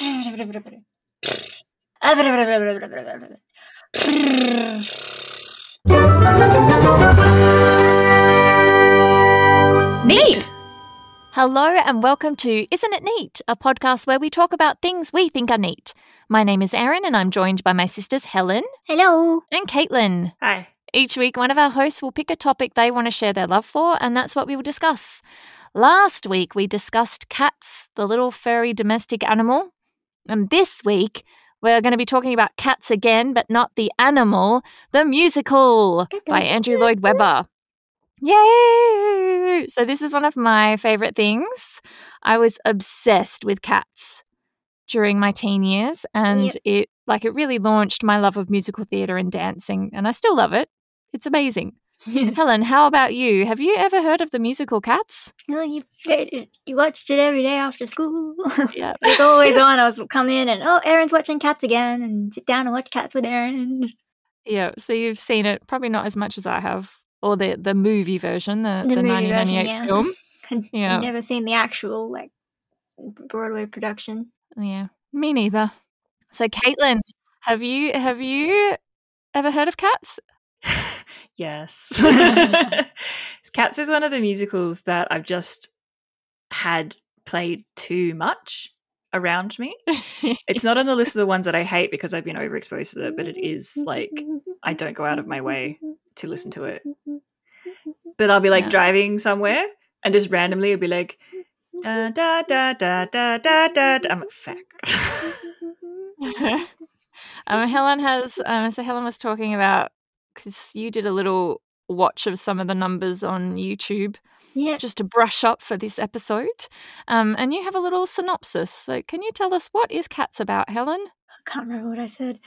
Neat! Hello and welcome to Isn't It Neat, a podcast where we talk about things we think are neat. My name is Erin and I'm joined by my sisters Helen Hello. and Caitlin. Hi. Each week, one of our hosts will pick a topic they want to share their love for, and that's what we will discuss. Last week, we discussed cats, the little furry domestic animal. And this week, we're going to be talking about cats again, but not the animal, the musical by Andrew Lloyd Webber. Yay! So, this is one of my favorite things. I was obsessed with cats during my teen years, and Yep. it like it really launched my love of musical theatre and dancing, and I still love it. It's amazing. Helen, how about you? Have you ever heard of the musical Cats? Well, you you watched it every day after school. Yeah. it's always on. I was come in and oh, Erin's watching Cats again, and sit down and watch Cats with Erin. Yeah, so you've seen it probably not as much as I have, or the the movie version, the, the, The 1998 yeah. film. Yeah. I've never seen the actual like Broadway production. Yeah, me neither. So, Caitlin, have you have you ever heard of Cats? Yes. Cats is one of the musicals that I've just had played too much around me. It's not on the list of the ones that I hate because I've been overexposed to it, but it is like I don't go out of my way to listen to it. But I'll be like Yeah. driving somewhere and just randomly it'll be like da da da da da da da. da. I'm like, fuck. um, Helen has. Um, so Helen was talking about because you did a little watch of some of the numbers on YouTube Yeah, just to brush up for this episode, um, and you have a little synopsis. So can you tell us what is Cats about, Helen? I can't remember what I said.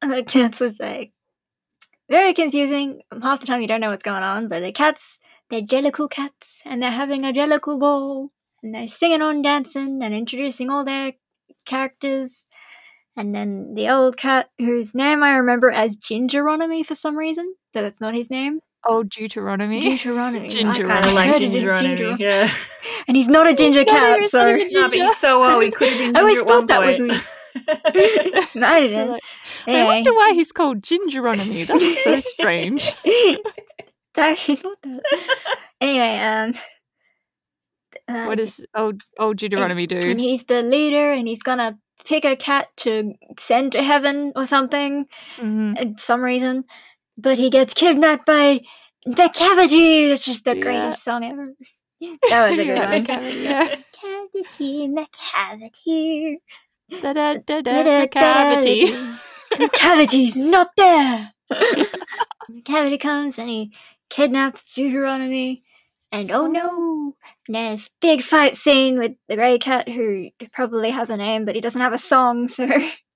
The cats was like very confusing. Half the time you don't know what's going on, but the cats, they're jellicle cats, and they're having a jellicle ball, and they're singing on dancing and introducing all their characters. And then the old cat, whose name I remember as Gingeronomy for some reason, but it's not his name. Old Deuteronomy. Gingeronomy. Ginger I kind kinda like heard Gingeronomy. Ginger- Yeah. And he's not a ginger not cat, even- so not even No, but he's so old. He could have been I always ginger at one thought that was point. not You're even. like, I wonder why he's called Gingeronomy. That is so strange. it's actually not that. Anyway, um, uh, What does old old Deuteronomy and do? And he's the leader, and he's gonna pick a cat to send to heaven or something, Mhm. for some reason. But he gets kidnapped by Macavity. That's just the Yeah. greatest song ever. That was a good one. Cavity, yeah. Cavity, Macavity. Da da da da. Macavity. The cavity's not there. Macavity comes and he kidnaps Deuteronomy. And oh no, there's big fight scene with the grey cat who probably has a name, but he doesn't have a song.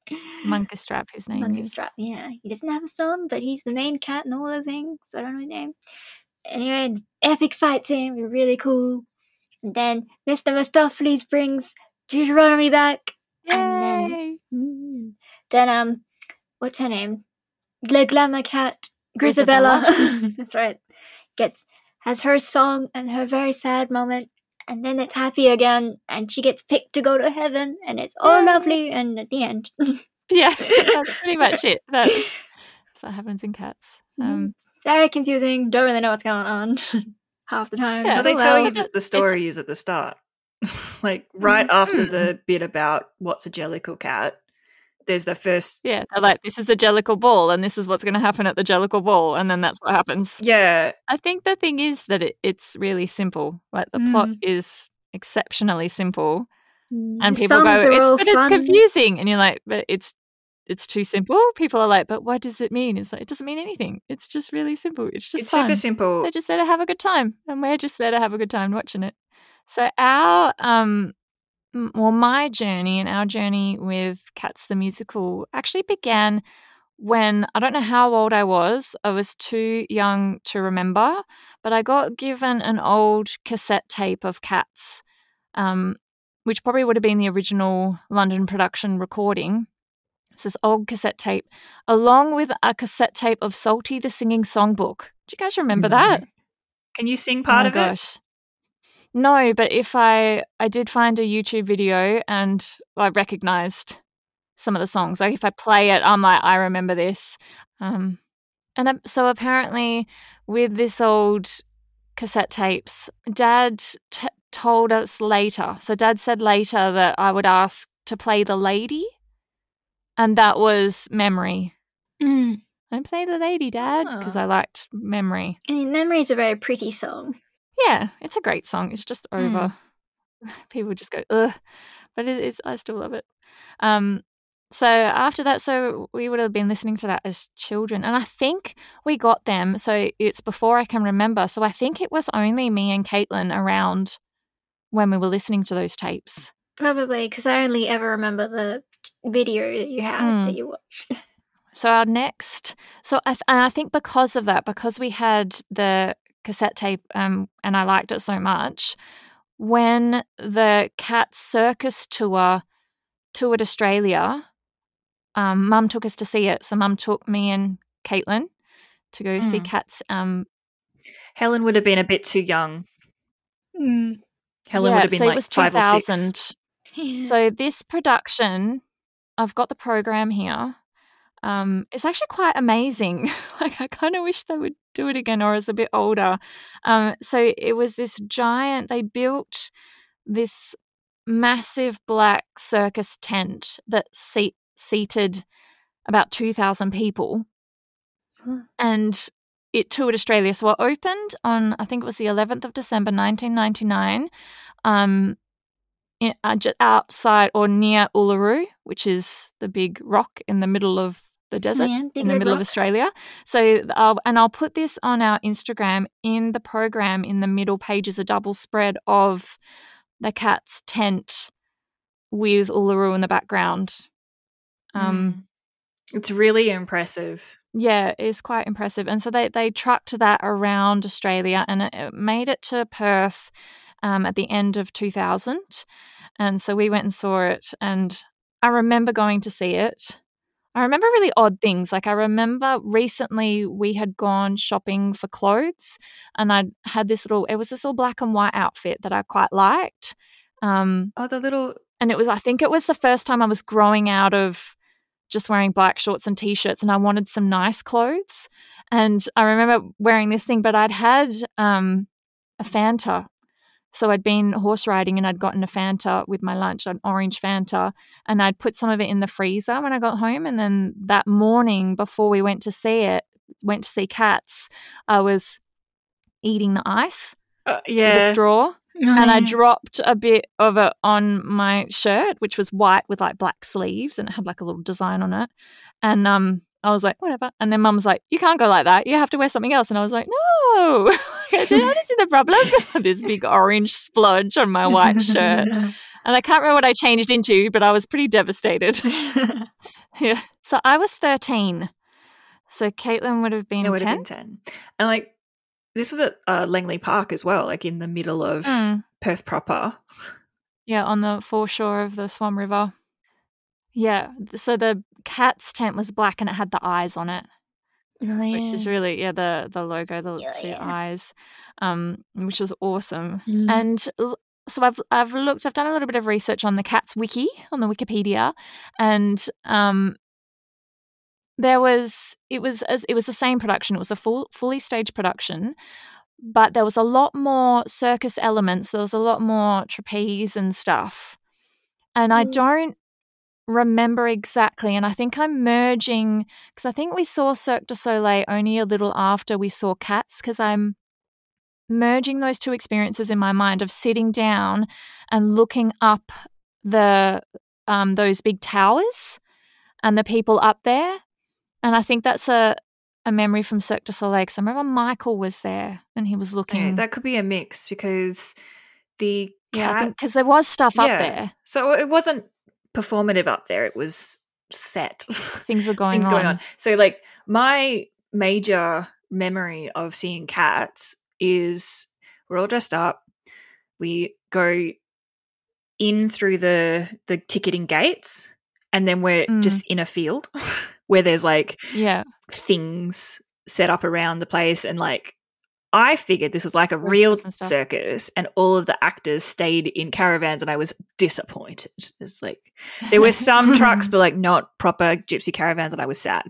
So Munkustrap, his name Monkey is. Strap, yeah, he doesn't have a song, but he's the main cat and all the things. So I don't know his name. Anyway, epic fight scene, really cool. And then Mr. Mistoffelees brings Deuteronomy back. And then Mm. Then um, what's her name? The glamour cat, Grizabella. That's right. Gets has her song and her very sad moment, and then it's happy again, and she gets picked to go to heaven, and it's all Yay. lovely. And at the end, Yeah, that's pretty much it. That's, that's what happens in cats. Um, mm-hmm. very confusing. Don't really know what's going on half the time. Yeah, Well, they Oh, tell you that the story is at the start. like right mm-hmm. after mm-hmm. the bit about what's a jellicle cat, there's the first yeah, they're like, this is the Jellicle Ball, and this is what's going to happen at the Jellicle Ball, and then that's what happens. yeah, I think the thing is that it, it's really simple. Like the plot Mm. is exceptionally simple, Mm, and the people go, it's, all but it's confusing, and you're like, but it's it's too simple. People are like, but what does it mean? It's like it doesn't mean anything. It's just really simple. It's just it's fun. super simple. They're just there to have a good time, and we're just there to have a good time watching it. So our um, m- well, my journey and our journey with Cats the musical actually began when I don't know how old I was. I was too young to remember, but I got given an old cassette tape of Cats, um, which probably would have been the original London production recording. It's this old cassette tape, along with a cassette tape of Salty the Singing Songbook. Do you guys remember that? Can you sing Oh part my of gosh. No, but if I I did find a YouTube video and I recognized some of the songs. Like if I play it, I'm like, I remember this. Um, and so apparently, with this old cassette tapes, Dad t- told us later. So Dad said later that I would ask to play the lady, and that was memory. Mm. I play the lady, Dad, because Ah. I liked memory. I mean, Memory is a very pretty song. Yeah, it's a great song. It's just over. People just go ugh, but it is. I still love it. Um, so after that, so we would have been listening to that as children, and I think we got them. So it's before I can remember. So I think it was only me and Caitlin around when we were listening to those tapes. Probably because I only ever remember the video that you had Mm. that you watched. So our next, so I th- and I think because of that, because we had the cassette tape, um, and I liked it so much, when the Cat Circus tour toured Australia, um, Mum took us to see it. So Mum took me and Caitlin to go see Mm. Cats. Um, Helen would have been a bit too young. Mm. Helen yeah, would have been so like it was five or six. 2000. So this production, I've got the program here. Um, it's actually quite amazing. like I kind of wish they would do it again, or as a bit older. Um, so it was this giant. They built this massive black circus tent that seat, seated about two thousand people, Huh. and it toured Australia. So it opened on I think it was the 11th of December 1999. Um, in, uh, outside or near Uluru, which is the big rock in the middle of the desert Yeah, in the middle of. Australia. So, I'll, and I'll put this on our Instagram in the program. In the middle page is a double spread of the cat's tent with Uluru in the background. Um, Mm. it's really impressive. yeah, it's quite impressive. And so they, they trucked that around Australia and it, it made it to Perth um, at the end of 2000. And so we went and saw it. And I remember going to see it. I remember really odd things. Like I remember recently we had gone shopping for clothes and I had this little, it was this little black and white outfit that I quite liked. Um, Oh, the little and it was i think it was the first time i was growing out of just wearing black shorts and t-shirts and i wanted some nice clothes and i remember wearing this thing but i'd had um, a fanta so i'd been horse riding and i'd gotten a fanta with my lunch an orange fanta and i'd put some of it in the freezer when i got home and then that morning before we went to see it went to see cats i was eating the ice uh, with yeah. a straw Oh, and I dropped a bit of it on my shirt, which was white with like black sleeves, and it had like a little design on it. And um, I was like, whatever. And then Mum was like, "You can't go like that. You have to wear something else." And I was like, "No, I didn't I didn't the problem." this big orange splodge on my white shirt, and I can't remember what I changed into, but I was pretty devastated. yeah. So I was thirteen. So Caitlin would have been it would have ten. been 10. And like, this was at uh, Langley Park as well, like in the middle of Mm. Perth proper. Yeah, on the foreshore of the Swan River. Yeah, so the cat's tent was black and it had the eyes on it, Oh, which is really yeah the the logo, the Yeah, two yeah. eyes, um, which was awesome. Mm. And so I've I've looked, I've done a little bit of research on the cat's wiki on the Wikipedia, and um, there was it was as it was the same production. It was a full fully staged production, but there was a lot more circus elements. There was a lot more trapeze and stuff, and I Mm. don't remember exactly. And I think I'm merging because I think we saw Cirque du Soleil only a little after we saw Cats because I'm merging those two experiences in my mind of sitting down and looking up the um, those big towers and the people up there. And I think that's a a memory from Cirque du Soleil because I remember Michael was there and he was looking. Okay, that could be a mix because the yeah, because there was stuff up there. So it wasn't performative up there, it was set. Things were going things on. going on. So like my major memory of seeing cats is we're all dressed up. We go in through the the ticketing gates and then we're Mm. just in a field where there's like Yeah, things set up around the place and like I figured this was like a real and circus, and all of the actors stayed in caravans, and I was disappointed. It's like there were some trucks, but like not proper gypsy caravans, and I was sad.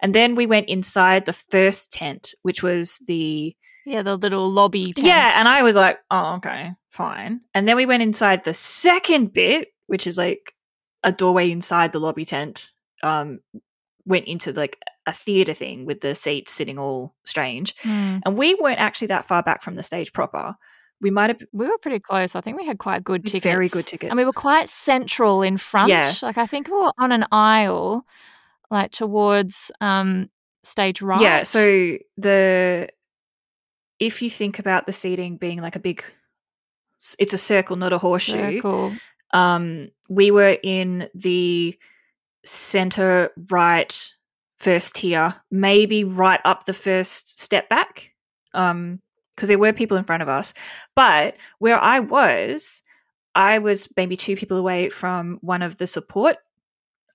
And then we went inside the first tent, which was the Yeah, the little lobby. Tent. yeah, and I was like, oh, okay, fine. And then we went inside the second bit, which is like a doorway inside the lobby tent. Um, went into like a theater thing with the seats sitting all strange, Hmm. and we weren't actually that far back from the stage proper. We might have we were pretty close. I think we had quite good tickets. very good tickets, And we were quite central in front. Yeah. Like I think we were on an aisle, like towards um stage right. Yeah, so the if you think about the seating being like a big, it's a circle, not a horseshoe. Circle. um, we were in the center right first tier, maybe right up the first step back, um, because there were people in front of us. But where I was, I was maybe two people away from one of the support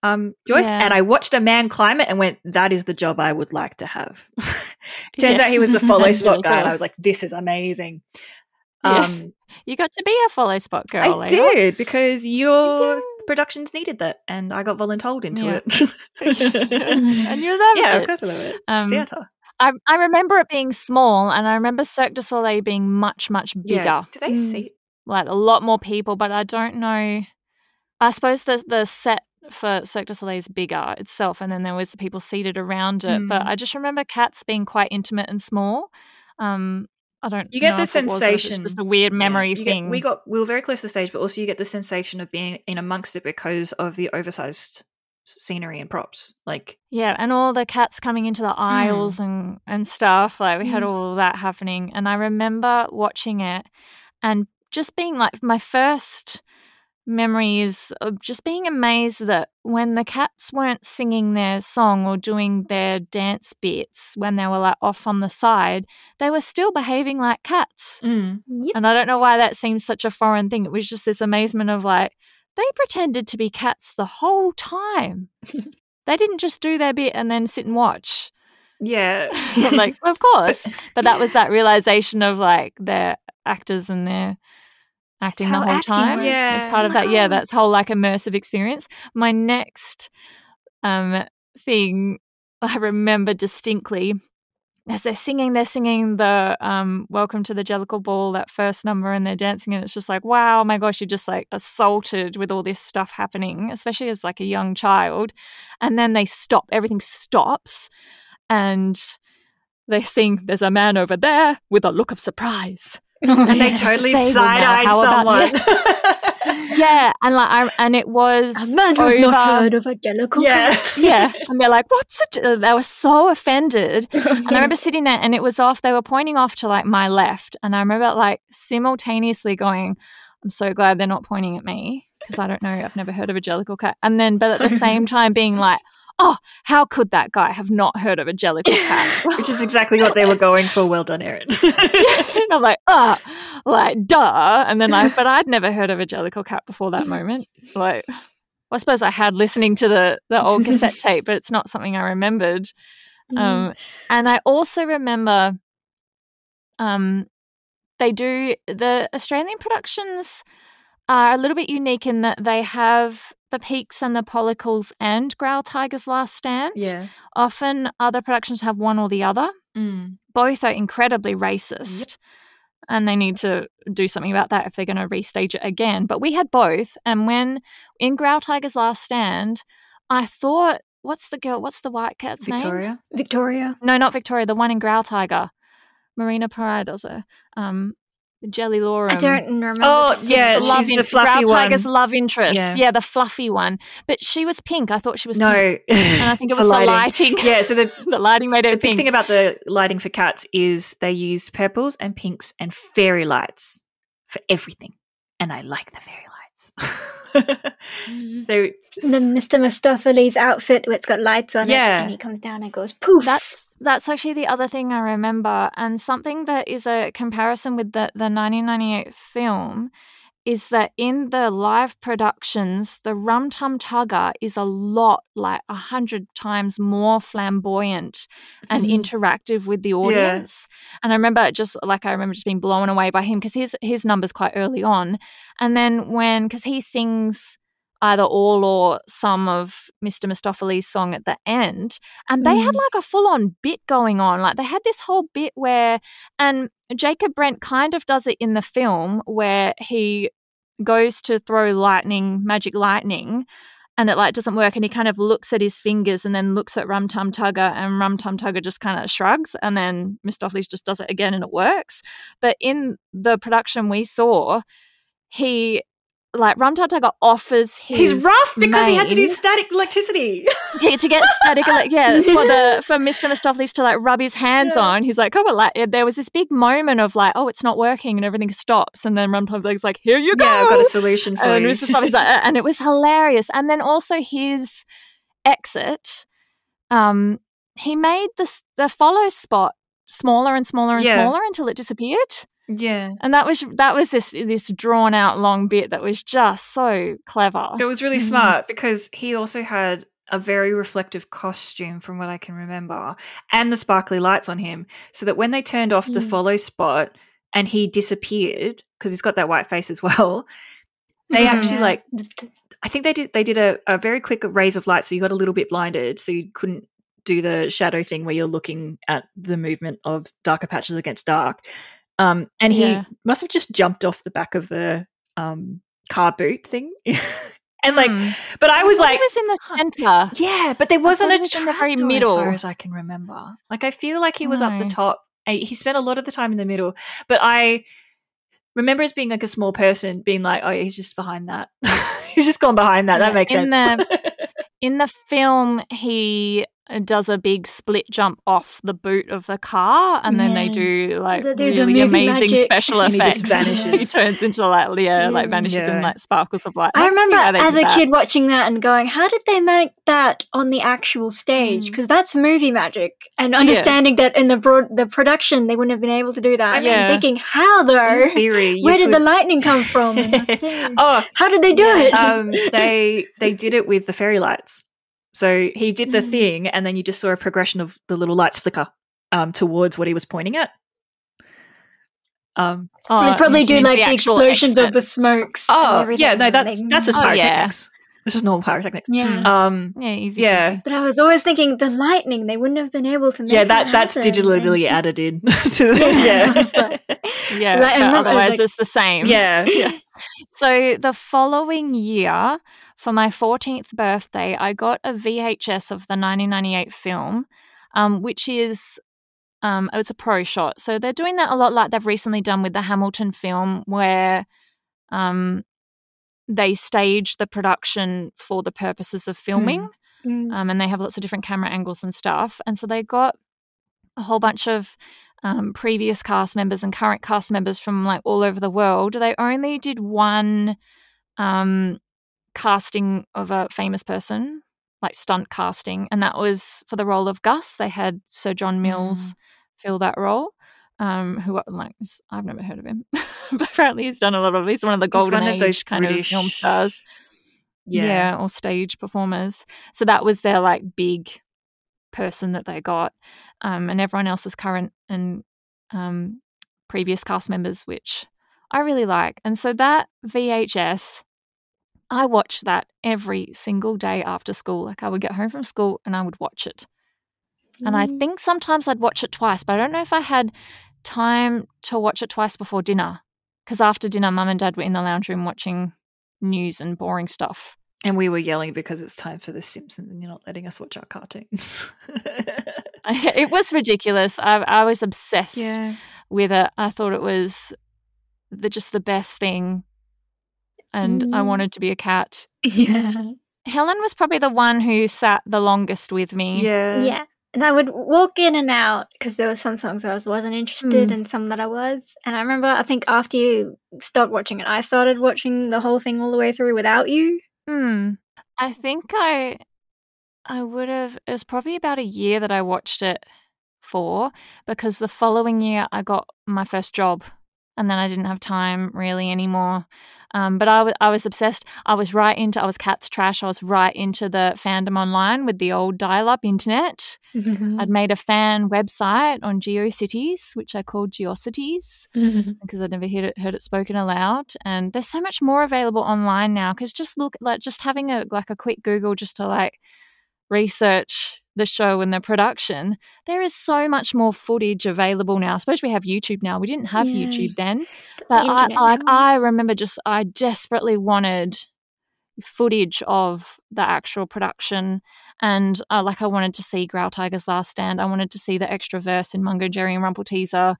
um joists, Yeah. and I watched a man climb it and went, "That is the job I would like to have." Turns Yeah. out he was a follow spot guy, and. I was like, "This is amazing." Yeah. Um, You got to be a follow spot girl. I Leila. did because your did. Productions needed that, and I got voluntold into Yeah. it. and you love yeah, it. of course I love it. It's Um, theatre. I, I remember it being small, and I remember Cirque du Soleil being much, much bigger. Yeah. Do they Mm. see? like a lot more people, but I don't know. I suppose the the set for Cirque du Soleil is bigger itself, and then there was the people seated around it. But Mm. I just remember cats being quite intimate and small. Um, I don't. Know. You get the if it was or if it's sensation- just a weird memory Yeah. You get- thing. we got we were very close to the stage, but also you get the sensation of being in amongst it because of the oversized scenery and props. Like Yeah, and all the cats coming into the aisles and and stuff. Like we had Mm. all of that happening, and I remember watching it and just being like my first memories of just being amazed that when the cats weren't singing their song or doing their dance bits when they were like off on the side, they were still behaving like cats. Mm. Yep. And I don't know why that seems such a foreign thing. It was just this amazement of like, they pretended to be cats the whole time. they didn't just do their bit and then sit and watch. yeah, like, of course. But that was that realization of like their actors and their acting the whole acting time. works. Yeah. As part of Oh my that, yeah, that's whole like immersive experience. My next um thing I remember distinctly as they're singing, they're singing the um, "Welcome to the Jellicle Ball" that first number, and they're dancing, and it's just like, wow, my gosh, you're just like assaulted with all this stuff happening, especially as like a young child. And then they stop, everything stops, and they sing, "There's a man over there with a look of surprise." and they totally side eyed someone. Yeah, and like, I, and it was A man who's over- not heard of a jellicle Yeah. cat. yeah, and they're like, "What's it?" They were so offended, And I remember sitting there and it was off, they were pointing off to like my left. And I remember like simultaneously going, I'm so glad they're not pointing at me because I don't know, I've never heard of a jellicle cat. And then, but at the same time, being like, oh, how could that guy have not heard of a jellicle cat? Which is exactly what they were going for. Well done, Erin. and I'm like, oh, like, duh. And then I, but I'd never heard of a jellicle cat before that moment. Like, I suppose I had listening to the, the old cassette tape, but it's not something I remembered. Um, and I also remember um, they do the Australian productions are a little bit unique in that they have the Pekes and the Pollicles and Growl Tiger's Last Stand. yeah. Often other productions have one or the other. Mm. Both are incredibly racist. And they need to do something about that if they're going to restage it again. But we had both. And when in Growl Tiger's Last Stand, I thought, what's the girl? What's the white cat's name? Victoria. Victoria. No, not Victoria. The one in Growl Tiger, Marina Paraidosa, um, Jellylorum. I don't remember. Oh, the- yeah, the she's love the in- fluffy Growl Tiger's love interest. Yeah. Yeah. the fluffy one. But she was pink. I thought she was No. pink. And I think it For was the lighting. Yeah, so the the lighting made her the big pink. thing about the lighting for cats is they use purples and pinks and fairy lights for everything. And I like the fairy lights. Mm. they the Mr. Mistoffelees outfit where it's got lights on it. Yeah. And he comes down and goes poof. That's that's actually the other thing I remember, and something that is a comparison with the the 1998 film is that in the live productions, the Rum Tum Tugger is a lot, like a hundred times more flamboyant and Mhm. interactive with the audience. And I remember just like I remember just being blown away by him because his his numbers quite early on, and then when because he sings either all or some of Mr. Mistoffelees' song at the end, and they had Mm. like a full on bit going on. Like they had this whole bit where, and Jacob Brent kind of does it in the film where he goes to throw lightning, magic lightning, and it like doesn't work, and he kind of looks at his fingers and then looks at Rum Tum Tugger, and Rum Tum Tugger just kind of shrugs, and then Mistoffelees just does it again, and it works. But in the production we saw, he like Tugger offers his He's rough because he had to do static electricity. yeah, to get static, ele- yeah, for the for Mr. Mistoffelees to like rub his hands Yeah. on. He's like, come on, like there was this big moment of like, oh, it's not working, and everything stops, and then Tum's like, here you go, yeah, I've got a solution for and you. Mr. Mistoffelees like, and it was hilarious. And then also his exit, um, he made this the follow spot smaller and smaller and Yeah. smaller until it disappeared. Yeah. And that was that was this this drawn out long bit that was just so clever. It was really Mhm. smart because he also had a very reflective costume from what I can remember and the sparkly lights on him so that when they turned off the Mm. follow spot and he disappeared because he's got that white face as well they Mhm. actually like I think they did they did a, a very quick raise of light so you got a little bit blinded so you couldn't do the shadow thing where you're looking at the movement of darker patches against dark um and he Yeah. must have just jumped off the back of the um car boot thing. And like Hmm. but I was thought like it was in the center. yeah but there wasn't a was in the very middle. as far as I can remember. Like I feel like he was up the top. He spent a lot of the time in the middle. But I remember as being like a small person being like oh yeah, he's just behind that. He's just gone behind that. Yeah, that makes in sense. In the film, he does a big split jump off the boot of the car, and then they do like They do the really movie amazing magic. special And he effects. just vanishes. he turns into like yeah, like Yeah. vanishes in like sparkles of light. I can remember as a that. kid watching that and going, "How did they make that on the actual stage? Mm. Because that's movie magic." And understanding that in the broad the production they wouldn't have been able to do that. I and mean- thinking, "How though? in theory Where did the lightning come from?" in the stage? oh How did they do it? um, they they did it with the fairy lights. So he did the Mm. thing, and then you just saw a progression of the little lights flicker um, towards what he was pointing at. Um, Oh, they probably you do like the, actual explosions exit. of the smokes. oh yeah, no, that's that's just Oh, yeah. pyrotechnics. This is normal pyrotechnics. yeah. Um, yeah, easy. yeah. peasy. But I was always thinking the lightning. They wouldn't have been able to make yeah, that that's digitally And- added in to the, Yeah, yeah. yeah. Like, but remember I was otherwise, like- it's the same. yeah, yeah. So the following year, for my 14th birthday, I got a VHS of the 1998 film, um, which is um, it's a pro shot. So they're doing that a lot, like they've recently done with the Hamilton film, where um, they stage the production for the purposes of filming Mm. um, and they have lots of different camera angles and stuff. And so they got a whole bunch of um, previous cast members and current cast members from like all over the world. They only did one um, casting of a famous person, like stunt casting, and that was for the role of Gus. They had Sir John Mills fill that role. Um, who like I've never heard of him, but apparently he's done a lot of. He's one of the golden of age kind British- of film stars Yeah. yeah. or stage performers. So that was their like big person that they got, um, and everyone else is current and um, previous cast members, which I really like. And so that VHS, I watched that every single day after school. Like I would get home from school and I would watch it. And I Mm. think sometimes I'd watch it twice, but I don't know if I had time to watch it twice before dinner. Because after dinner, mum and dad were in the lounge room watching news and boring stuff. And we were yelling because it's time for The Simpsons, and you're not letting us watch our cartoons. it was ridiculous. I, I was obsessed yeah, with it. I thought it was the just the best thing, and I Mm. wanted to be a cat. Yeah. Helen was probably the one who sat the longest with me. yeah, Yeah. And I would walk in and out because there were some songs I was, wasn't interested Mm. and some that I was. And I remember, I think after you stopped watching it, I started watching the whole thing all the way through without you. Hmm. I think I I would have it was probably about a year that I watched it for because the following year I got my first job and then I didn't have time really anymore Um, but I, w- I was obsessed. I was right into, I was Cats Trash. I was right into the fandom online with the old dial up internet. I'd made a fan website on GeoCities, which I called Geocities because I'd never heard it, heard it spoken aloud. And there's so much more available online now because just look like just having a like a quick Google just to like research the show and the production, there is so much more footage available now. I suppose we have YouTube now. We didn't have Yeah. YouTube then, The but I, like. I remember just I desperately wanted footage of the actual production and uh, like I wanted to see Growl Tiger's Last Stand. I wanted to see the extra verse in Mungojerrie and Rumpleteazer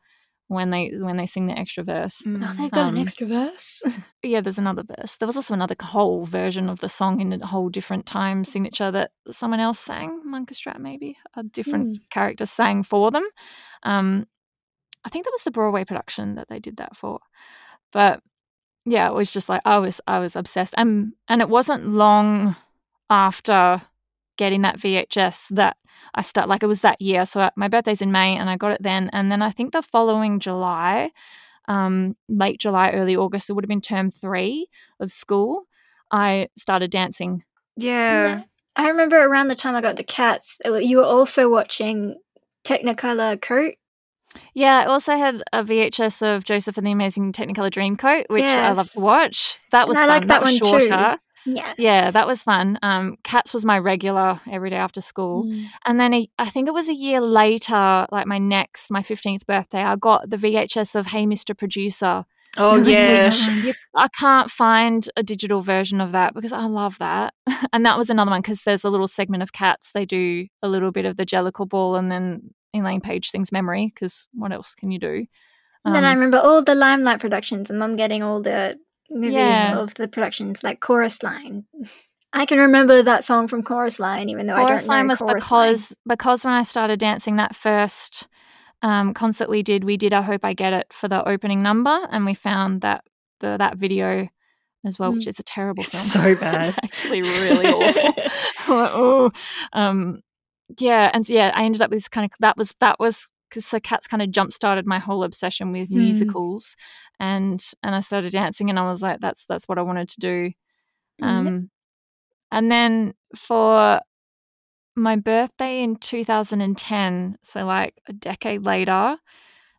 when they when they sing the extra verse. Mm. Oh, they've got Um, an extra verse. Yeah, there's another verse. There was also another whole version of the song in a whole different time signature that someone else sang, Munkustrap maybe, a different character sang for them. Um, I think that was the Broadway production that they did that for. But yeah, it was just like I was I was obsessed. And and it wasn't long after getting that VHS that I start like it was that year. So my birthday's in May and I got it then. And then I think the following July, um, late July, early August, it would have been term three of school. I started dancing. Yeah. I remember around the time I got the cats, it you were also watching Technicolor Coat. Yeah, I also had a VHS of Joseph and the Amazing Technicolor Dreamcoat, which I love to watch. That And was I fun. like that was one too. Yes. Yeah, that was fun. Um, Cats was my regular every day after school. Mm. And then a, I think it was a year later, like my next, my 15th birthday, I got the VHS of Hey Mr. Producer. Oh yeah. You- I can't find a digital version of that because I love that. And that was another one because there's a little segment of Cats. They do a little bit of the Jellicle Ball and then Elaine Paige sings Memory because what else can you do? And then I Um, remember all the Limelight productions and mum getting all the movies Yeah. of the productions, like Chorus Line. I can remember that song from Chorus Line, even though Chorus I don't know was Chorus Line. Was because because when I started dancing that first um, concert we did, we did I Hope I Get It for the opening number, and we found that the that video as well, which Mm. is a terrible It's film. so it's bad. actually really awful. Like, oh, um, yeah, and yeah, I ended up with this kind of that was that was because so cats kind of jump started my whole obsession with Hmm. musicals, and and I started dancing, and I was like, that's that's what I wanted to do. Yep. Um, and then for my birthday in 2010, so like a decade later,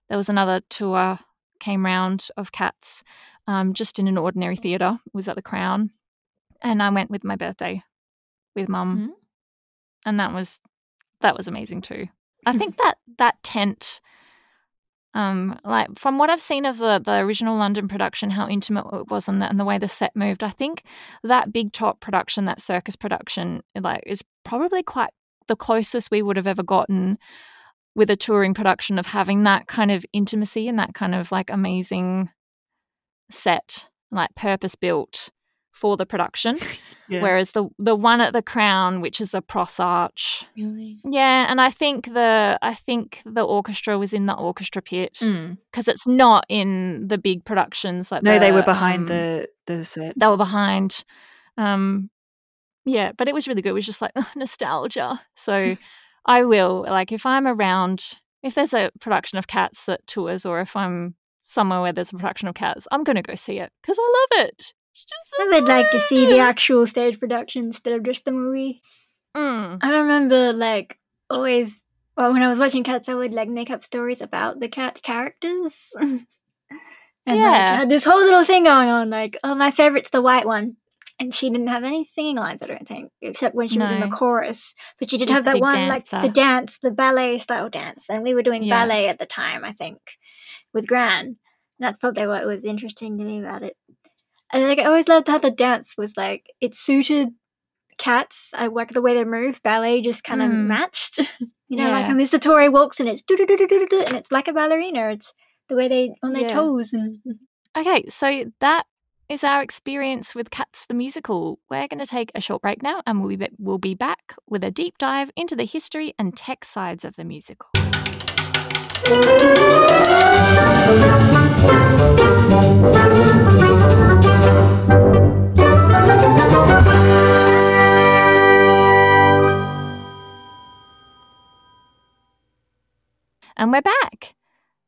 there was another tour came round of cats, um, just in an ordinary theatre. Was at the Crown, and I went with my birthday with mum, Mhm. and that was that was amazing too. I think that that tent. Um, like from what I've seen of the the original London production, how intimate it was, and the, and the way the set moved, I think that big top production, that circus production, like is probably quite the closest we would have ever gotten with a touring production of having that kind of intimacy and that kind of like amazing set, like purpose built for the production. Yeah. Whereas the the one at the Crown, which is a pros arch, Really? yeah, and I think the I think the orchestra was in the orchestra pit Mm. because it's not in the big productions like No, they were behind um, the the set. they were behind. Um, yeah, but it was really good. It was just like nostalgia. So I will like if I'm around, if there's a production of Cats that tours, or if I'm somewhere where there's a production of Cats, I'm gonna go see it because I love it. It's just so I would like to see the actual stage production instead of just the movie. Mm. I remember like always well when I was watching cats I would like make up stories about the cat characters. and like Yeah. I had this whole little thing going on, like, oh my favorite's the white one. And she didn't have any singing lines, I don't think, except when she was in the chorus. But she did She's have that one, like the dance, the ballet style dance. And we were doing Yeah. ballet at the time, I think, with Gran. And that's probably what was interesting to me about it. And like I always loved how the dance was like it suited cats. I like the way they move. Ballet just kind of Mm. matched. you know, like Yeah. when Mr. Tori walks and it's do do do do do do and it's like a ballerina. It's the way they on their Yeah. toes and Okay, so that is our experience with Cats the musical. We're going to take a short break now, and we'll be, we'll be back with a deep dive into the history and tech sides of the musical. And we're back.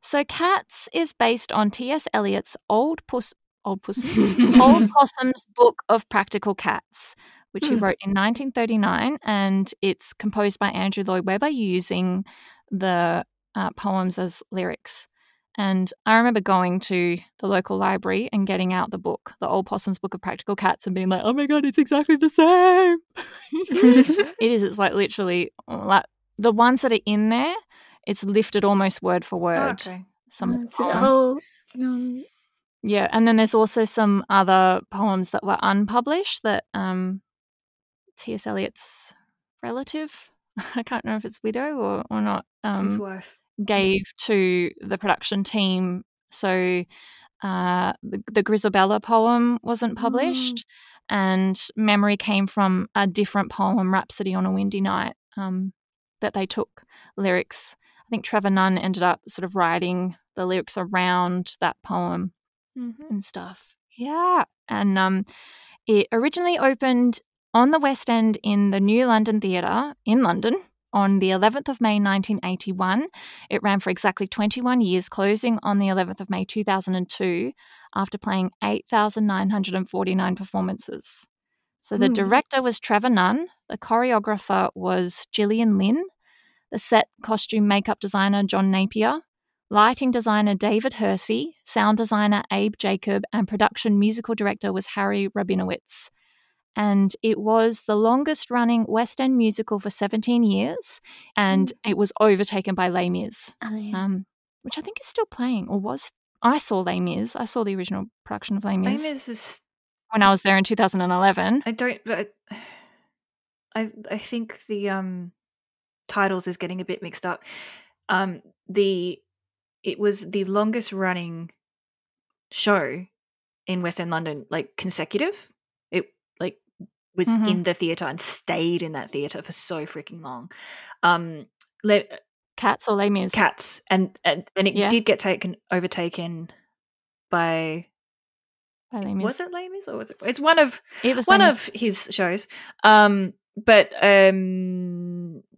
So, Cats is based on T.S. Eliot's Old Puss, Old Possum, Old Possum's Book of Practical Cats, which he Hmm. wrote in 1939, and it's composed by Andrew Lloyd Webber using the uh, poems as lyrics. And I remember going to the local library and getting out the book, the Old Possum's Book of Practical Cats, and being like, "Oh my god, it's exactly the same." it is. It's like literally like the ones that are in there. It's lifted almost word for Oh, word. okay. Some of the poems. whole, Yeah, and then there's also some other poems that were unpublished that um, T.S. Eliot's relative, I can't know if it's widow or, or not, His um, wife. gave to the production team. So uh, the, the Grizabella poem wasn't published, and memory came from a different poem, Rhapsody on a Windy Night, um, that they took lyrics. I think Trevor Nunn ended up sort of writing the lyrics around that poem Mhm. and stuff. Yeah. And um, it originally opened on the West End in the New London Theatre in London on the 11th of May 1981. It ran for exactly 21 years, closing on the 11th of May 2002 after playing 8,949 performances. So the Hmm. director was Trevor Nunn, the choreographer was Gillian Lynne, the set costume makeup designer John Napier, lighting designer David Hersey, sound designer Abe Jacob, and production musical director was Harry Rabinowitz. And it was the longest running West End musical for 17 years, and it was overtaken by Les Mis, oh, yeah. um, which I think is still playing, or was. I saw Les Mis. I saw the original production of Les Mis Les Mis is. when I was there in 2011. I don't. I, I I think the um titles is getting a bit mixed up. Um, the it was the longest running show in West End London, like consecutive. It like was Mhm. in the theater and stayed in that theater for so freaking long. Um, Le- Cats or Les Mis? cats and and, and it Yeah. did get taken overtaken by by Les Mis. was it Les Mis or was it? It's one of It was one of his shows. Um, but um,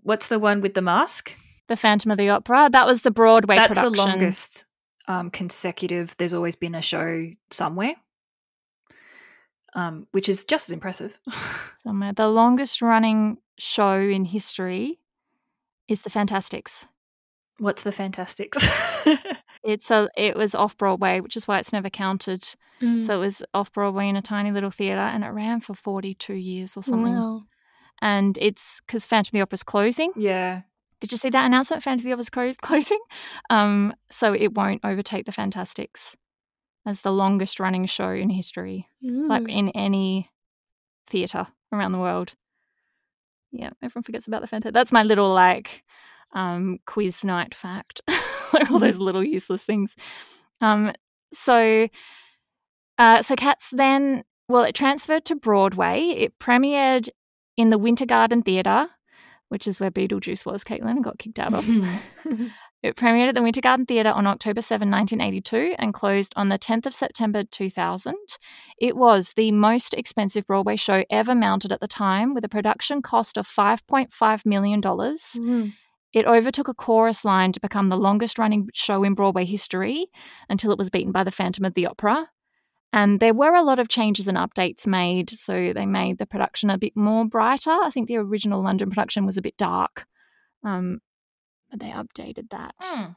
what's the one with the mask? The Phantom of the Opera. That was the Broadway That's production. the longest um, consecutive. There's always been a show somewhere, um, which is just as impressive. Somewhere. The longest running show in history is The Fantasticks. what's the Fantasticks? It's a. It was off Broadway, which is why it's never counted. Mm. So it was off Broadway in a tiny little theater, and it ran for forty-two years or something. Wow. And it's because Phantom of the Opera's closing. yeah, Did you see that announcement? Phantom of the Opera's close- closing. Um, so it won't overtake The Fantasticks as the longest running show in history. like Mm. in any theater around the world. Yeah, everyone forgets about the Fanta. That's my little like um, quiz night fact, like all those little useless things. Um, so, uh, so Cats then, well, it transferred to Broadway. It premiered in the Winter Garden Theatre, which is where Beetlejuice was, Caitlin, and got kicked out of. It premiered at the Winter Garden Theatre on October 7, 1982, and closed on the 10th of September 2000. It was the most expensive Broadway show ever mounted at the time, with a production cost of $5.5 million. Mm. It overtook a chorus line to become the longest running show in Broadway history until it was beaten by The Phantom of the Opera. And there were a lot of changes and updates made. So they made the production a bit more brighter. I think the original London production was a bit dark. Um, but they updated that. Hmm.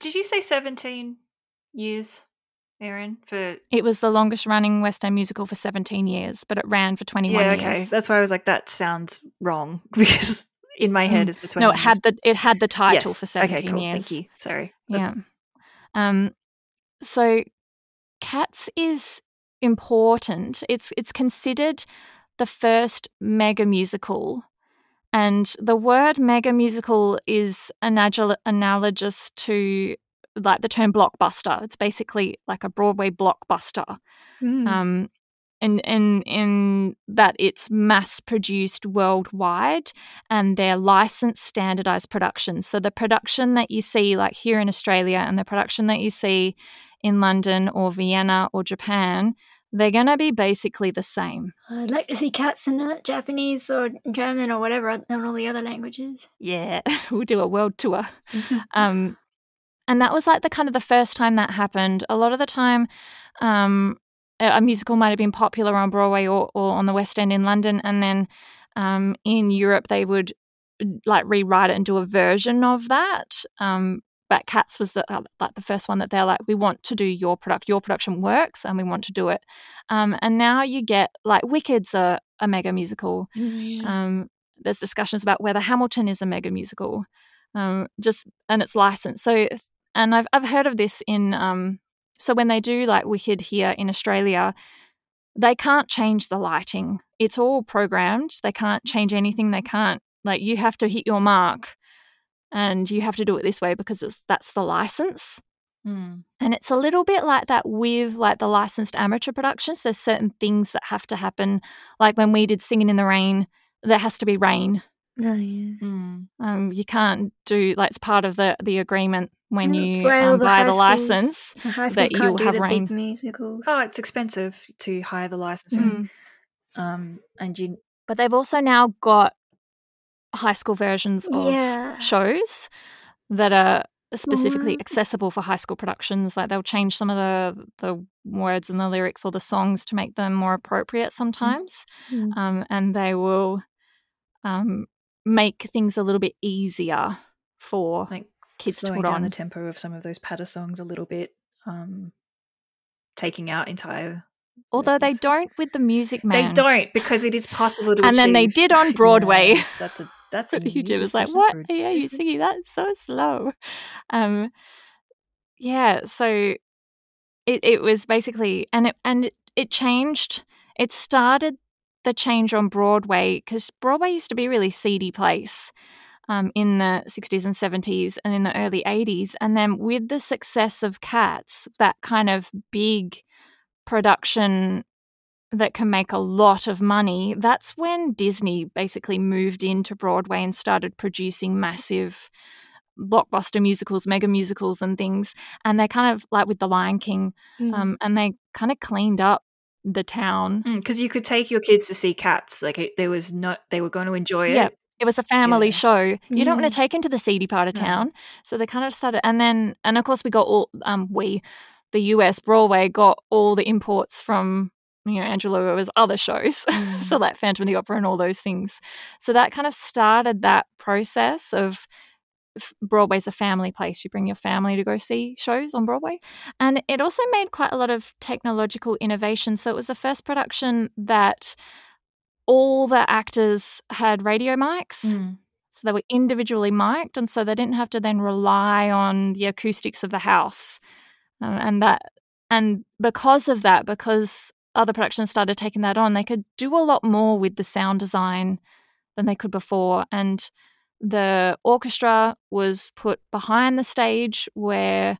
Did you say seventeen years, Erin? For It was the longest running West End musical for 17 years, but it ran for 21 yeah, years. okay. That's why I was like, that sounds wrong because in my head Mm. it's the twenty. No, it had the it had the title yes. for 17 okay, cool. years. Thank you. Sorry. Yeah. Um, so Cats is important. It's it's considered the first mega musical, and the word mega musical is anal- analogous to like the term blockbuster. It's basically like a Broadway blockbuster. Mm. um, in in in that it's mass produced worldwide and they're licensed standardized productions. So the production that you see like here in Australia and the production that you see in London or Vienna or Japan, they're going to be basically the same. I'd like to see cats in uh, Japanese or German or whatever and all the other languages. Yeah, we'll do a world tour. Um, and that was like the kind of the first time that happened. A lot of the time, um, a musical might have been popular on Broadway or, or on the West End in London, and then um, in Europe they would like rewrite it and do a version of that. Um, but Cats was the uh, like the first one that they're like, we want to do your product, your production works, and we want to do it. Um, and now you get like Wicked's a, a mega musical. Mm, Um, there's discussions about whether Hamilton is a mega musical, um, just and it's licensed. So, and I've I've heard of this in um, so when they do like Wicked here in Australia, they can't change the lighting. It's all programmed. They can't change anything. They can't like you have to hit your mark, and you have to do it this way because it's that's the license. Mm. And it's a little bit like that with like the licensed amateur productions. There's certain things that have to happen. Like when we did Singing in the Rain, there has to be rain. Oh, yeah. Mm. Um, you can't do like it's part of the the agreement when That's you why all um, the buy high the schools- license. The high that you'll have the rain. musicals. Oh, it's expensive to hire the licensing. Mm. Um, and you But they've also now got high school versions of Yeah. shows that are specifically More- accessible for high school productions. Like they'll change some of the the words and the lyrics or the songs to make them more appropriate sometimes, Mm. um, and they will um, make things a little bit easier for like kids to slowing put down on. the tempo of some of those patter songs a little bit. Um, taking out entire. Although they don't with the Music Man. They don't because it is possible to. And then they did on Broadway. Yeah, that's a that's a Hugh new was like, "What? Yeah, you singing that so slow?" Um, yeah. So it it was basically, and it and it, it changed. It started the change on Broadway because Broadway used to be a really seedy place. Um, in the 60s and 70s and in the early 80s. And then with the success of Cats, that kind of big production that can make a lot of money, that's when Disney basically moved into Broadway and started producing massive blockbuster musicals, mega musicals, and things. And they're kind of like with The Lion King, Mm. um, and they kind of cleaned up the town. because you could take your kids to see cats. Like it, there was no, they were going to enjoy it. Yeah. It was a family Yeah. show. You don't want to take into the seedy part of No. town. So they kind of started, and then, and of course, we got all, um, we, the US Broadway got all the imports from, you know, Angela was other shows. Mm. so like Phantom of the Opera and all those things. So that kind of started that process of Broadway's a family place. You bring your family to go see shows on Broadway. And it also made quite a lot of technological innovation. So it was the first production that all the actors had radio mics. Mm. So they were individually mic'd, and so they didn't have to then rely on the acoustics of the house. Um, and that, and because of that, because other productions started taking that on, they could do a lot more with the sound design than they could before. And the orchestra was put behind the stage where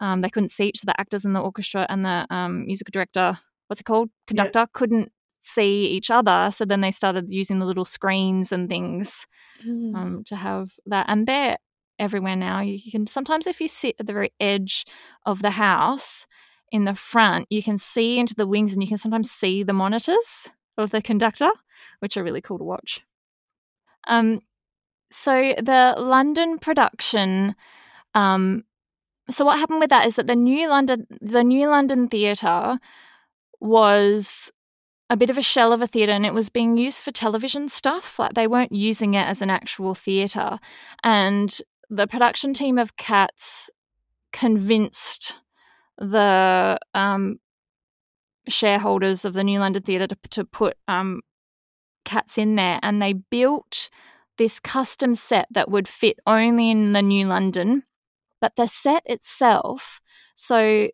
um, they couldn't see each of the actors in the orchestra and the um, musical director, what's it called, conductor, couldn't see each other. So then they started using the little screens and things Mm. um, to have that. And they're everywhere now. You can sometimes, if you sit at the very edge of the house in the front, you can see into the wings and you can sometimes see the monitors of the conductor, which are really cool to watch. Um, so the London production. Um, so what happened with that is that the new London, the new London Theatre, was a bit of a shell of a theatre and it was being used for television stuff. Like they weren't using it as an actual theatre. And the production team of Cats convinced the um, shareholders of the New London Theatre to, to put um, Cats in there. And they built this custom set that would fit only in the New London. But the set itself, so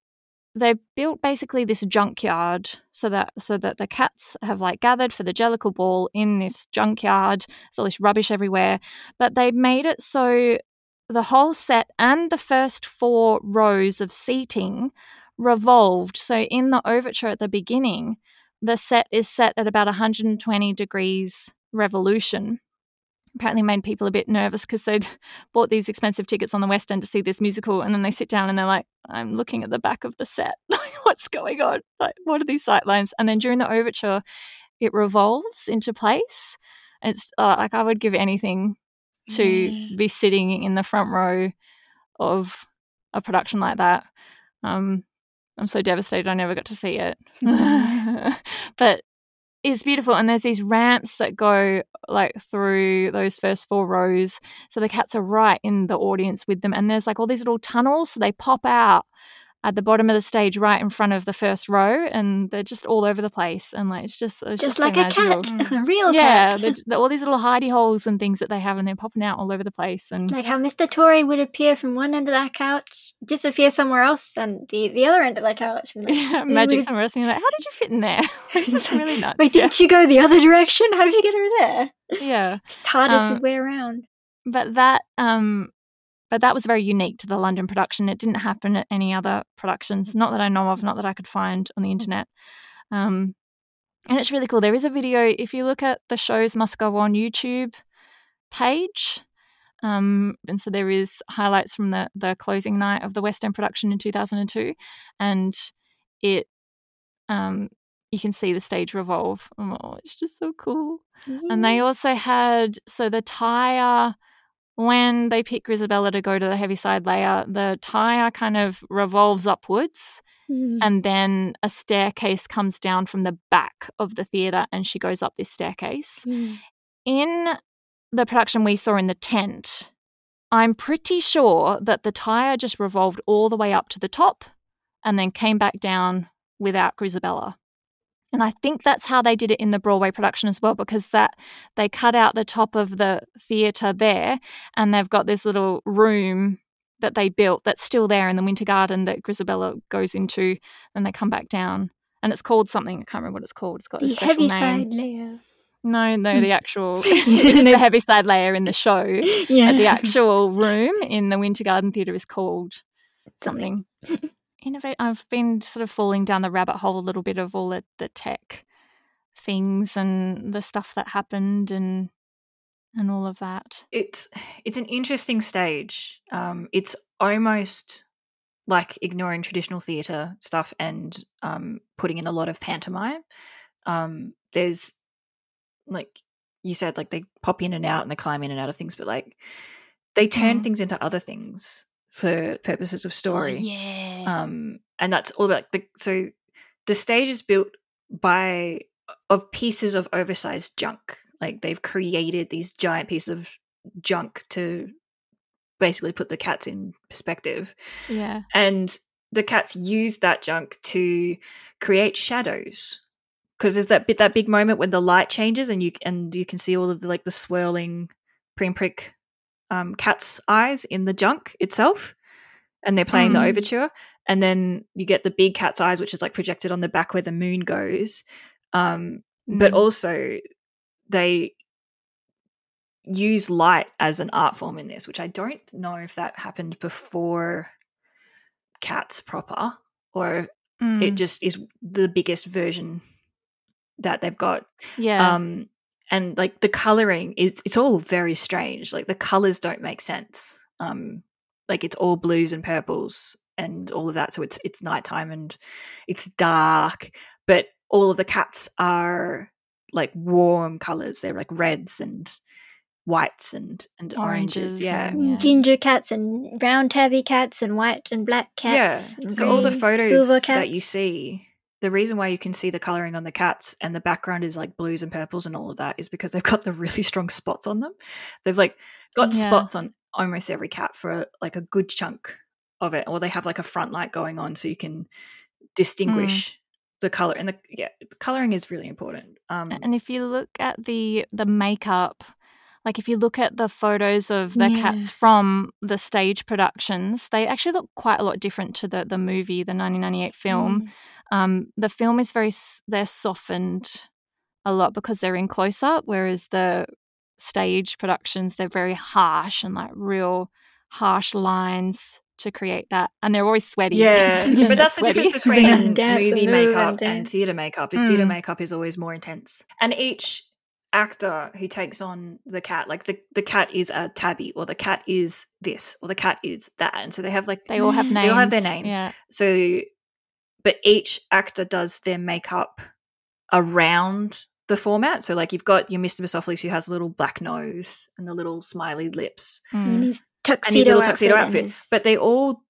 they built basically this junkyard so that so that the cats have like gathered for the Jellicle Ball in this junkyard. There's all this rubbish everywhere, but they made it so the whole set and the first four rows of seating revolved. So in the overture at the beginning, the set is set at about 120 degrees revolution. Apparently, made people a bit nervous because they'd bought these expensive tickets on the West End to see this musical, and then they sit down and they're like, "I'm looking at the back of the set. What's going on? Like, what are these sight lines?" And then during the overture, it revolves into place. It's uh, like I would give anything to Yeah. be sitting in the front row of a production like that. Um, I'm so devastated I never got to see it. but it's beautiful and there's these ramps that go like through those first four rows so the cats are right in the audience with them and there's like all these little tunnels so they pop out at the bottom of the stage right in front of the first row and they're just all over the place and like it's just it's Just just, so like a magical. cat, a real yeah cat. they're all these little hidey holes and things that they have and they're popping out all over the place and Like how Mr. Tory would appear from one end of that couch, disappear somewhere else, and the, the other end of that couch. like, yeah, magic we- somewhere else and you're like how did you fit in there it's just really nuts Wait, yeah. didn't you go the other direction? How did you get over there? yeah TARDIS Um, his way around. but that um but that was very unique to the London production. It didn't happen at any other productions, not that I know of, not that I could find on the internet. Um, and it's really cool. There is a video if you look at the shows must go on YouTube page. Um, and so there is highlights from the the closing night of the West End production in 2002, and it um, you can see the stage revolve. Oh, it's just so cool. And they also had so the tire when they pick Grizabella to go to the Heaviside Layer, the tire kind of revolves upwards Mm. and then a staircase comes down from the back of the theatre and she goes up this staircase. Mm. In the production we saw in the tent, I'm pretty sure that the tire just revolved all the way up to the top and then came back down without Grizabella. And I think that's how they did it in the Broadway production as well, because that they cut out the top of the theatre there, and they've got this little room that they built that's still there in the Winter Garden that Grizabella goes into, and they come back down. And it's called something I can't remember what it's called. It's got a The special heavy name. side layer. No, no, the actual it is the Heaviside Layer in the show. Yeah. The actual room in the Winter Garden Theatre is called something. Innovate. I've been sort of falling down the rabbit hole a little bit of all the, the tech things and the stuff that happened and and all of that. it's it's an interesting stage. Um, it's almost like ignoring traditional theatre stuff and um, putting in a lot of pantomime. Um, there's like you said, like they pop in and out and they climb in and out of things, but like they turn Mm. things into other things for purposes of story. Oh, yeah. um and that's all about the so the stage is built by of pieces of oversized junk like they've created these giant pieces of junk to basically put the cats in perspective yeah. and the cats use that junk to create shadows because there's that bit that big moment when the light changes and you and you can see all of the like the swirling pinprick um, cat's eyes in the junk itself and they're playing the Mm. overture and then you get the big cat's eyes which is like projected on the back where the moon goes um, but Mm. also they use light as an art form in this which i don't know if that happened before cats proper or Mm. it just is the biggest version that they've got yeah. um and like the coloring is it's all very strange. Like the colors don't make sense. Um like it's all blues and purples and all of that. So it's it's nighttime and it's dark. But all of the cats are like warm colors. They're like reds and whites and and oranges, Oranges yeah. Yeah. Ginger cats and brown tabby cats and white and black cats. yeah so all the photos that you see the reason why you can see the coloring on the cats and the background is like blues and purples and all of that is because they've got the really strong spots on them they've like got Yeah. spots on almost every cat for like a good chunk of it or they have like a front light going on so you can distinguish the color and the yeah the coloring is really important um And if you look at the the makeup, like if you look at the photos of the Yeah. cats from the stage productions, they actually look quite a lot different to the the movie, the 1998 film. Um, the film is very they're softened a lot because they're in close up, whereas the stage productions they're very harsh and like real harsh lines to create that, and they're always sweaty. Yeah, Yeah. but that's the difference between dance and movie and makeup and dance. theatre makeup. Is theatre Mm. makeup is always more intense, and each actor who takes on the cat, like the the cat is a tabby, or the cat is this, or the cat is that, and so they have like They all have names. They all have their names. Yeah. so, but each actor does their makeup around the format. So, like you've got your Mr. Mistoffelees who has a little black nose and the little smiley lips, And Mm. his tuxedo and his little tuxedo outfit outfit, his- but they all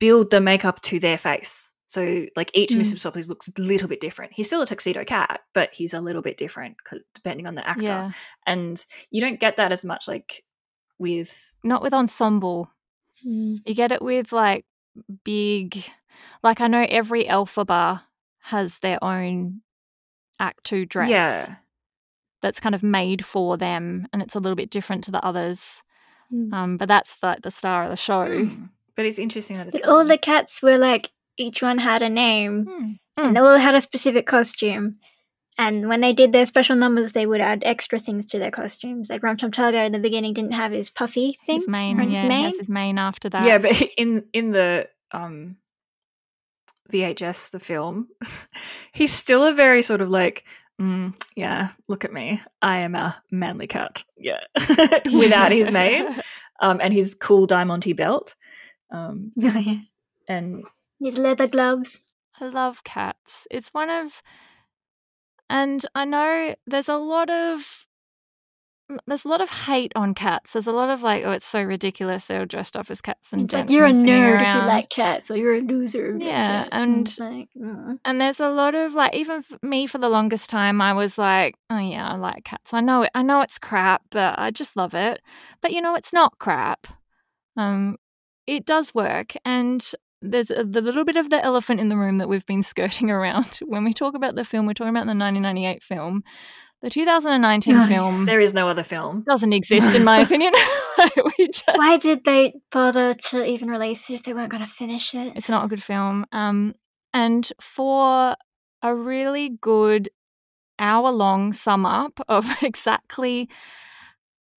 build the makeup to their face. So like each Mm. Mr. Mistoffelees looks a little bit different. He's still a tuxedo cat, but he's a little bit different 'cause- depending on the actor. Yeah. And you don't get that as much like with Not with ensemble. Mm. You get it with like big, like I know every Elphaba has their own Act Two dress yeah. that's kind of made for them, and it's a little bit different to the others. Mm. Um, but that's like the star of the show. Mm. But it's interesting that it's all the cats were like each one had a name Mm. and they all had a specific costume. And when they did their special numbers, they would add extra things to their costumes. Like Rum Tum Tugger in the beginning didn't have his puffy thing. His mane, on his yeah, he mane. has his mane after that. Yeah, but in in the um VHS, the film, he's still a very sort of like, mm, yeah, look at me, I am a manly cat, yeah, without his mane, um, and his cool Diamante belt, um, Oh, yeah. and His leather gloves. I love cats. It's one of, and I know there's a lot of, m- there's a lot of hate on cats. There's a lot of like, oh, it's so ridiculous. They're all dressed up as cats and It's like you're a and nerd if you like cats, or you're a loser. Yeah, and- it's like, mm. And there's a lot of like, even for me for the longest time, I was like, oh yeah, I like cats. I know it. I know it's crap, but I just love it. But you know, it's not crap. Um, it does work, and there's a, the little bit of the elephant in the room that we've been skirting around when we talk about the film. We're talking about the 1998 film. The 2019 Oh, yeah. film there is no other film. doesn't exist, in my opinion. we just, Why did they bother to even release it if they weren't going to finish it? It's not a good film. Um, and for a really good hour long sum up of exactly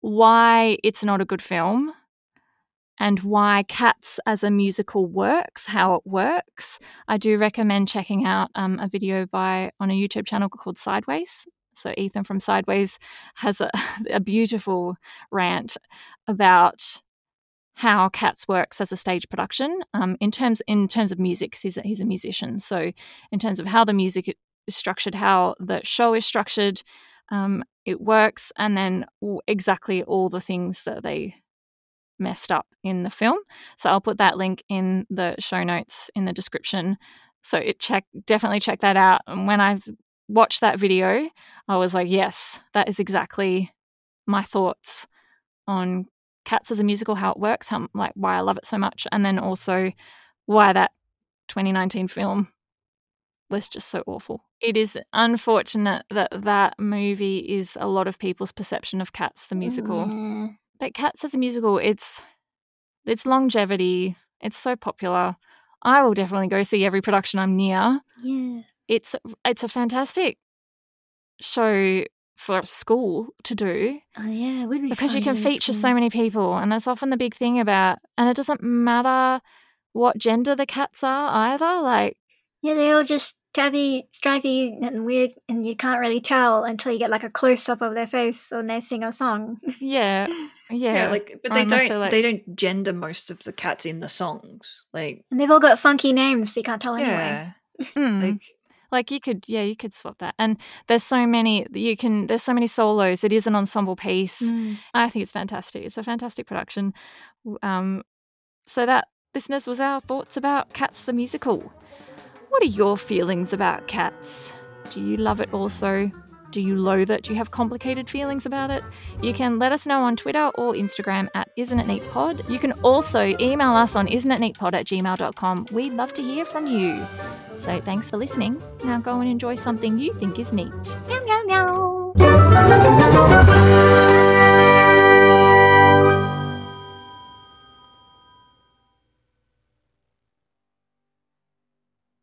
why it's not a good film and why Cats as a musical works, how it works, I do recommend checking out um, a video by on a YouTube channel called Sideways. So Ethan from Sideways has a, a beautiful rant about how Cats works as a stage production um, in terms in terms of music. he's a, he's a musician, so in terms of how the music is structured, how the show is structured, um, it works, and then exactly all the things that they messed up in the film. So I'll put that link in the show notes in the description. So it check definitely check that out. And when I've watched that video, I was like, yes, that is exactly my thoughts on Cats as a musical, how it works, how like why I love it so much, and then also why that 2019 film was just so awful. It is unfortunate that that movie is a lot of people's perception of Cats the musical. Yeah. But Cats as a musical, it's its longevity, it's so popular. I will definitely go see every production I'm near. Yeah. It's it's a fantastic show for a school to do Oh, yeah. It would be because you can in feature so many people and that's often the big thing about and it doesn't matter what gender the cats are either like Yeah, they all just tabby, stripy, and weird, and you can't really tell until you get like a close up of their face when they sing a song. yeah yeah, Yeah, like but they don't they're, like- they don't gender most of the cats in the songs. Like And they've all got funky names, so you can't tell anyway. Mm. like like you could yeah you could swap that and there's so many you can there's so many solos it is an ensemble piece. Mm. i think it's fantastic it's a fantastic production. Um so that listeners was our thoughts about cats the musical. What are your feelings about cats? Do you love it also do you loathe it? Do you have complicated feelings about it? You can let us know on twitter or instagram at isn't it neat pod. You can also email us on isn't at gmail.com we'd love to hear from you. So thanks for listening. Now go and enjoy something you think is neat. Meow, meow, meow.